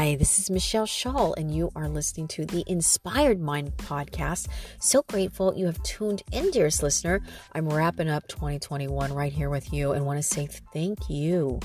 Hi, this is Michelle Shull, and you are listening to the Inspired Mind podcast. So grateful you have tuned in, dearest listener. I'm wrapping up 2021 right here with you and want to say thank you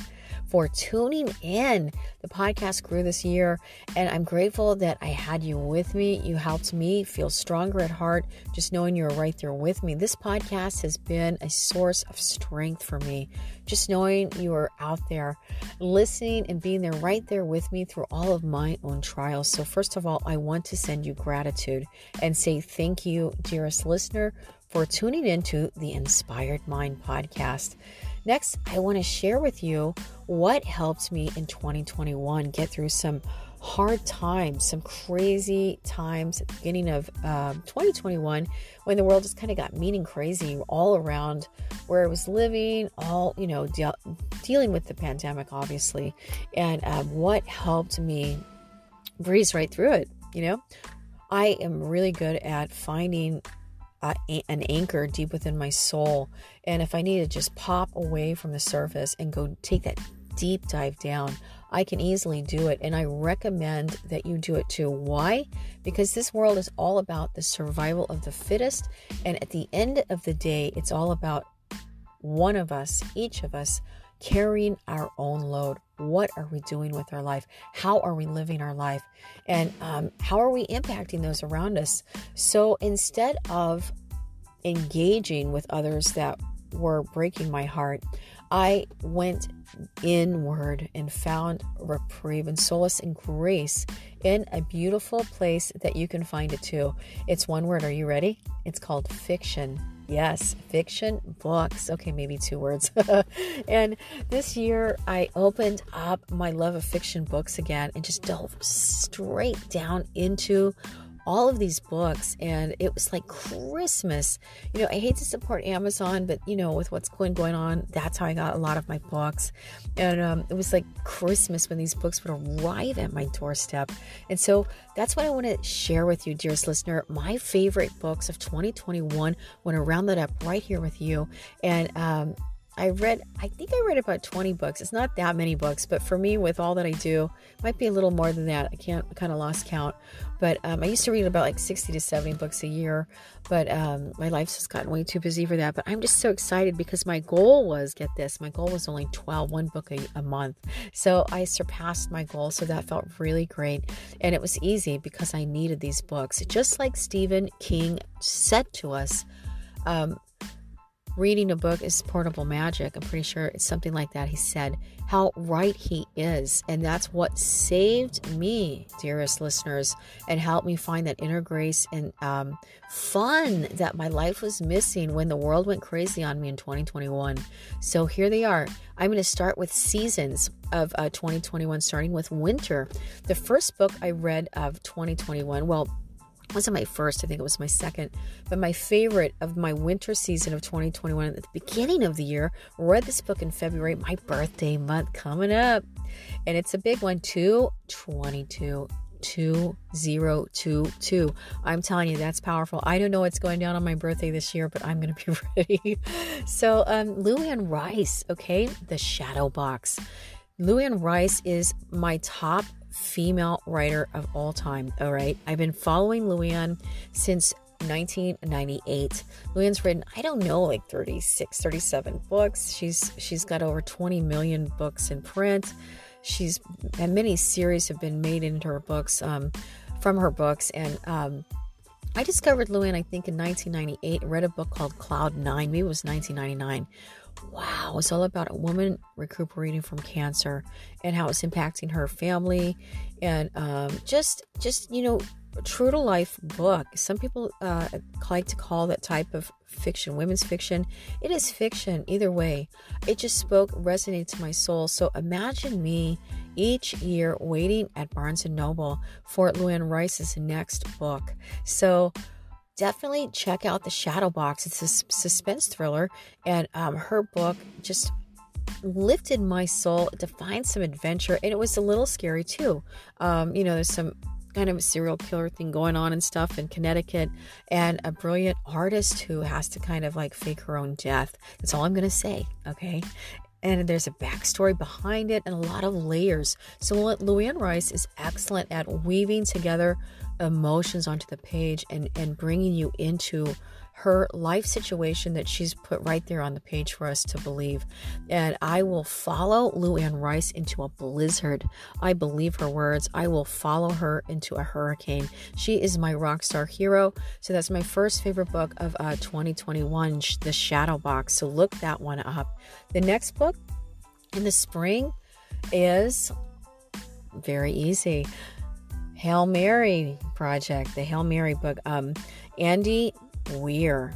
for tuning in. The podcast grew this year, and I'm grateful that I had you with me. You helped me feel stronger at heart just knowing you're right there with me. This podcast has been a source of strength for me. Just knowing you are out there listening and being there right there with me through all of my own trials. So, first of all, I want to send you gratitude and say thank you, dearest listener, for tuning into the Inspired Mind podcast. Next, I want to share with you what helped me in 2021 get through some hard times, some crazy times at the beginning of um, 2021 when the world just kind of got mean and crazy all around where I was living, all, you know, de- dealing with the pandemic, obviously, and um, what helped me breeze right through it, you know? I am really good at finding an anchor deep within my soul. And if I need to just pop away from the surface and go take that deep dive down, I can easily do it. And I recommend that you do it too. Why? Because this world is all about the survival of the fittest. And at the end of the day, it's all about one of us, each of us, carrying our own load. What are we doing with our life? How are we living our life? And um, how are we impacting those around us? So instead of engaging with others that were breaking my heart, I went inward and found reprieve and solace and grace in a beautiful place that you can find it too. It's one word. Are you ready? It's called fiction. Yes, fiction books. Okay, maybe two words. and this year I opened up my love of fiction books again and just dove straight down into all of these books and it was like christmas. You know i hate to support amazon but you know with what's going going on that's how i got a lot of my books. And um, it was like christmas when these books would arrive at my doorstep. And so that's what i want to share with you dearest listener. My favorite books of 2021 want to round that up right here with you. And um, I read, I think I read about 20 books. It's not that many books, but for me, with all that I do, might be a little more than that. I can't kind of lost count. But um, I used to read about like 60 to 70 books a year, but um, my life's just gotten way too busy for that. But I'm just so excited because my goal was get this, my goal was only 12, one book a, a month. So I surpassed my goal. So that felt really great. And it was easy because I needed these books. Just like Stephen King said to us, um, reading a book is portable magic. I'm pretty sure it's something like that. He said how right he is. And that's what saved me, dearest listeners, and helped me find that inner grace and um, fun that my life was missing when the world went crazy on me in 2021. So here they are. I'm going to start with seasons of uh, 2021, starting with winter. The first book I read of 2021, well, wasn't my first, I think it was my second, but my favorite of my winter season of 2021 at the beginning of the year. Read this book in February, my birthday month coming up. And it's a big one, 222. 2022. I'm telling you, that's powerful. I don't know what's going down on my birthday this year, but I'm going to be ready. so, um, Luanne Rice, okay, The Shadow Box. Luanne Rice is my top female writer of all time. All right. I've been following Luanne since 1998. Luanne's written, I don't know, like 36, 37 books. She's she's got over 20 million books in print. She's and many series have been made into her books um, from her books. And um, I discovered Luanne, I think, in 1998. Read a book called Cloud Nine. Maybe it was 1999 wow, it's all about a woman recuperating from cancer and how it's impacting her family and um, just, just you know, true to life book. Some people uh, like to call that type of fiction women's fiction. It is fiction either way. It just spoke, resonated to my soul. So imagine me each year waiting at Barnes and Noble for Luanne Rice's next book. So definitely check out The Shadow Box. It's a suspense thriller, and um, her book just lifted my soul to find some adventure, and it was a little scary too. Um, you know, there's some kind of serial killer thing going on and stuff in Connecticut, and a brilliant artist who has to kind of like fake her own death. That's all I'm going to say, okay? and there's a backstory behind it and a lot of layers. So Luanne Rice is excellent at weaving together emotions onto the page and, and bringing you into her life situation that she's put right there on the page for us to believe. And I will follow Luanne Rice into a blizzard. I believe her words. I will follow her into a hurricane. She is my rock star hero. So that's my first favorite book of uh, 2021, The Shadow Box. So look that one up. The next book in the spring is very easy. Hail Mary project, the Hail Mary book. Um, Andy Weir.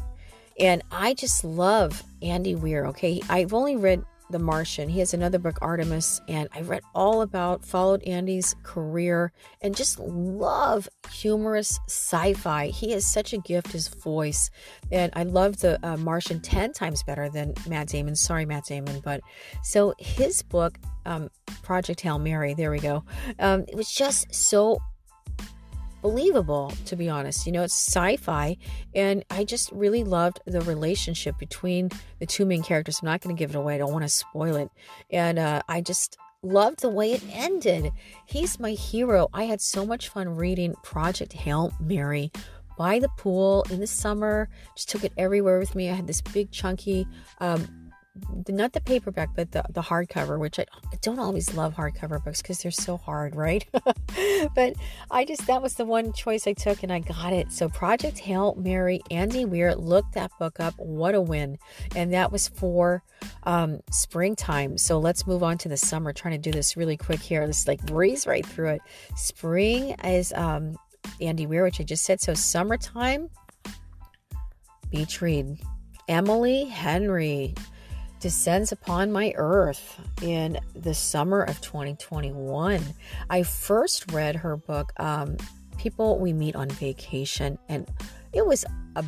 And I just love Andy Weir. Okay. I've only read The Martian. He has another book, Artemis, and I read all about, followed Andy's career, and just love humorous sci fi. He has such a gift, his voice. And I love The uh, Martian 10 times better than Matt Damon. Sorry, Matt Damon. But so his book, um, Project Hail Mary, there we go. Um, it was just so believable, to be honest. You know, it's sci fi, and I just really loved the relationship between the two main characters. I'm not going to give it away, I don't want to spoil it. And uh, I just loved the way it ended. He's my hero. I had so much fun reading Project Hail Mary by the pool in the summer. Just took it everywhere with me. I had this big chunky um, not the paperback, but the, the hardcover, which I, I don't always love hardcover books because they're so hard, right? but I just, that was the one choice I took and I got it. So Project Hail Mary, Andy Weir, looked that book up. What a win. And that was for um, springtime. So let's move on to the summer. Trying to do this really quick here. Let's like breeze right through it. Spring is um, Andy Weir, which I just said. So summertime, beach read. Emily Henry descends upon my earth in the summer of 2021. I first read her book, um, People We Meet on Vacation, and it was a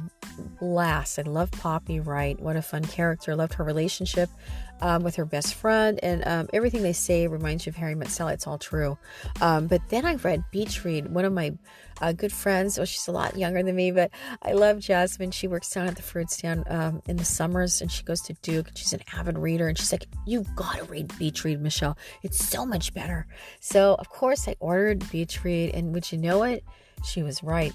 blast. I love Poppy Wright. What a fun character. Loved her relationship um, with her best friend, and um, everything they say reminds you of Harry Met Sally. It's all true. Um, but then I read Beach Read, one of my uh, good friends. Well, she's a lot younger than me, but I love Jasmine. She works down at the fruit stand um, in the summers, and she goes to Duke. And she's an avid reader, and she's like, "You've got to read Beach Read, Michelle. It's so much better." So of course I ordered Beach Read, and would you know it? She was right.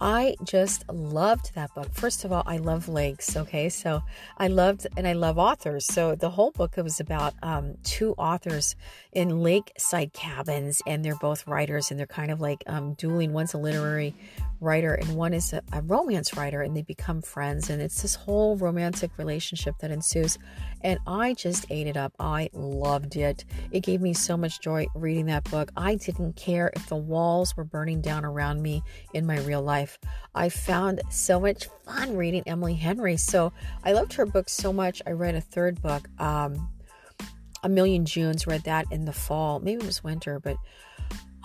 I just loved that book. First of all, I love lakes. Okay, so I loved and I love authors. So the whole book was about um, two authors in lakeside cabins, and they're both writers, and they're kind of like um, dueling. One's a literary writer, and one is a, a romance writer, and they become friends, and it's this whole romantic relationship that ensues. And I just ate it up. I loved it. It gave me so much joy reading that book. I didn't care if the walls were burning down around me in my real life. I found so much fun reading Emily Henry. So I loved her book so much. I read a third book. Um, a Million Junes, read that in the fall. Maybe it was winter, but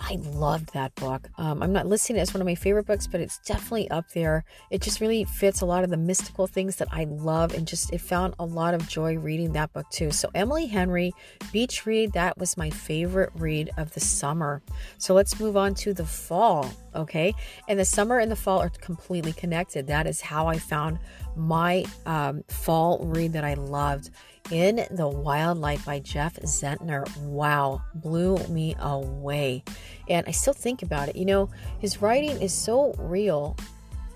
I loved that book. Um, I'm not listing it as one of my favorite books, but it's definitely up there. It just really fits a lot of the mystical things that I love, and just it found a lot of joy reading that book too. So Emily Henry, Beach Read, that was my favorite read of the summer. So let's move on to the fall, okay? And the summer and the fall are completely connected. That is how I found my um, fall read that I loved. In the Wild Light by Jeff Zentner. Wow, blew me away. And I still think about it. You know, his writing is so real.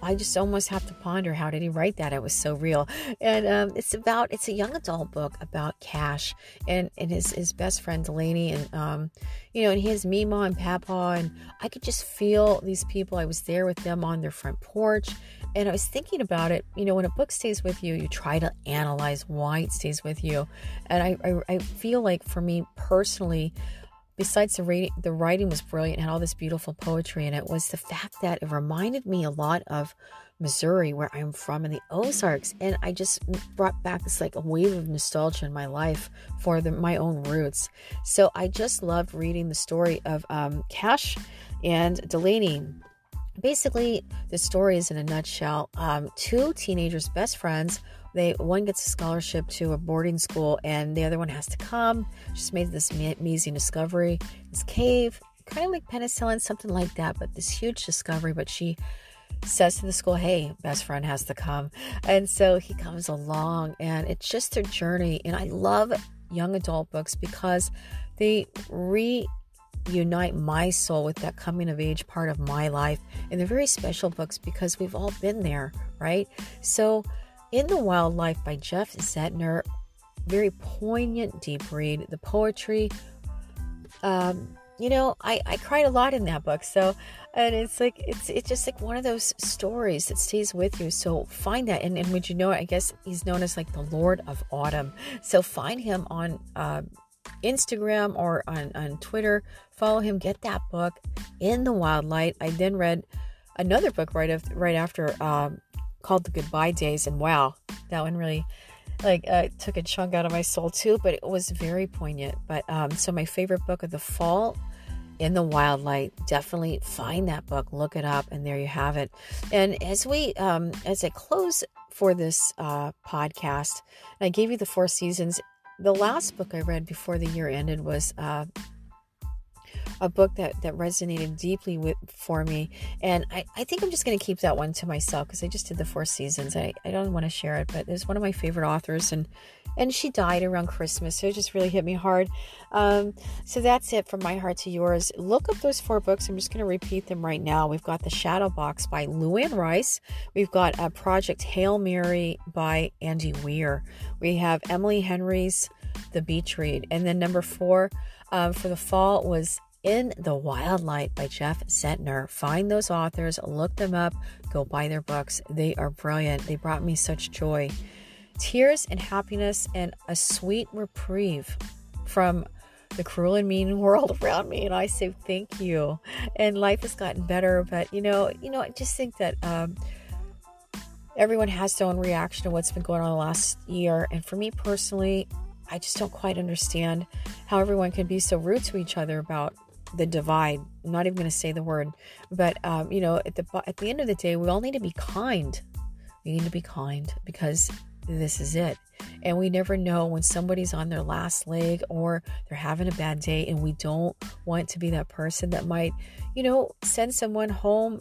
I just almost have to ponder how did he write that? It was so real. And um, it's about it's a young adult book about Cash and and his his best friend Delaney and um, you know and he has Mima and Papa and I could just feel these people. I was there with them on their front porch and I was thinking about it. You know, when a book stays with you, you try to analyze why it stays with you. And I, I, I feel like for me personally, besides the writing, the writing was brilliant, had all this beautiful poetry, in it was the fact that it reminded me a lot of Missouri, where I'm from, in the Ozarks, and I just brought back this like a wave of nostalgia in my life for the, my own roots. So I just loved reading the story of um, Cash and Delaney basically the story is in a nutshell. Um, two teenagers best friends they one gets a scholarship to a boarding school and the other one has to come. She's made this amazing discovery this cave kind of like penicillin something like that but this huge discovery but she says to the school hey best friend has to come. And so he comes along and it's just their journey. And i love young adult books because they reunite my soul with that coming of age part of my life. And they're very special books because we've all been there, right? So, In the Wild Light by Jeff Zentner, very poignant, deep read. The poetry, um, you know, I, I cried a lot in that book. So, and it's like, it's, it's just like one of those stories that stays with you. So find that. And, and would you know, I guess he's known as like the Lord of Autumn. So find him on, uh, Instagram or on, on Twitter. Follow him, get that book in the wild light. I then read another book right after, right after um, called The Goodbye Days, and wow, that one really like uh, took a chunk out of my soul too. But it was very poignant. But um, so my favorite book of the fall. In the Wild Light, definitely find that book, look it up, and there you have it. And as we, um, as I close for this uh, podcast, I gave you the four seasons the last book I read before the year ended was uh, a book that, that resonated deeply with for me. And I, I think I'm just going to keep that one to myself because I just did the four seasons. I, I don't want to share it, but it's one of my favorite authors. And and she died around Christmas, so it just really hit me hard. Um, so that's it from my heart to yours. Look up those four books. I'm just going to repeat them right now. We've got The Shadow Box by Luanne Rice. We've got a Project Hail Mary by Andy Weir. We have Emily Henry's The Beach Read. And then number four um, for the fall was in the Wild Light by Jeff Zentner. Find those authors, look them up, go buy their books. They are brilliant. They brought me such joy tears and happiness and a sweet reprieve from the cruel and mean world around me and i say thank you and life has gotten better but you know you know i just think that um, everyone has their own reaction to what's been going on the last year and for me personally i just don't quite understand how everyone can be so rude to each other about the divide i'm not even going to say the word but um, you know at the at the end of the day we all need to be kind we need to be kind because this is it. And we never know when somebody's on their last leg or they're having a bad day, and we don't want to be that person that might, you know, send someone home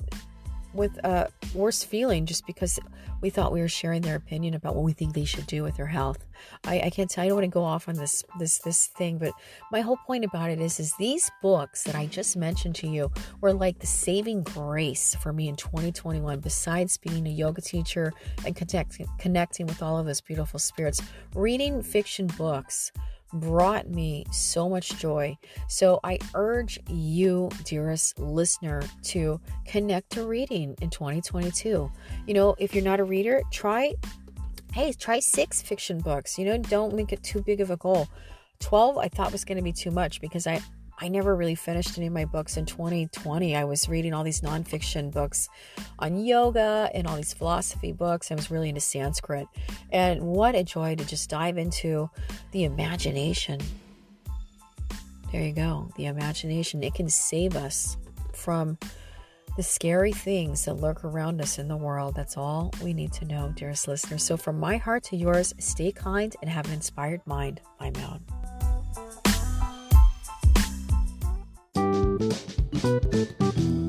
with a worse feeling just because we thought we were sharing their opinion about what we think they should do with their health. I, I can't tell. I don't want to go off on this this this thing, but my whole point about it is is these books that I just mentioned to you were like the saving grace for me in 2021. Besides being a yoga teacher and connecting connecting with all of those beautiful spirits, reading fiction books brought me so much joy. So I urge you, dearest listener, to connect to reading in 2022. You know, if you're not a reader, try, hey, try six fiction books. You know, don't make it too big of a goal. 12 I thought was going to be too much because I I never really finished any of my books in 2020. I was reading all these nonfiction books on yoga and all these philosophy books. I was really into Sanskrit. And what a joy to just dive into the imagination. There you go. The imagination. It can save us from the scary things that lurk around us in the world. That's all we need to know, dearest listeners. So, from my heart to yours, stay kind and have an inspired mind. I'm out. Thank you.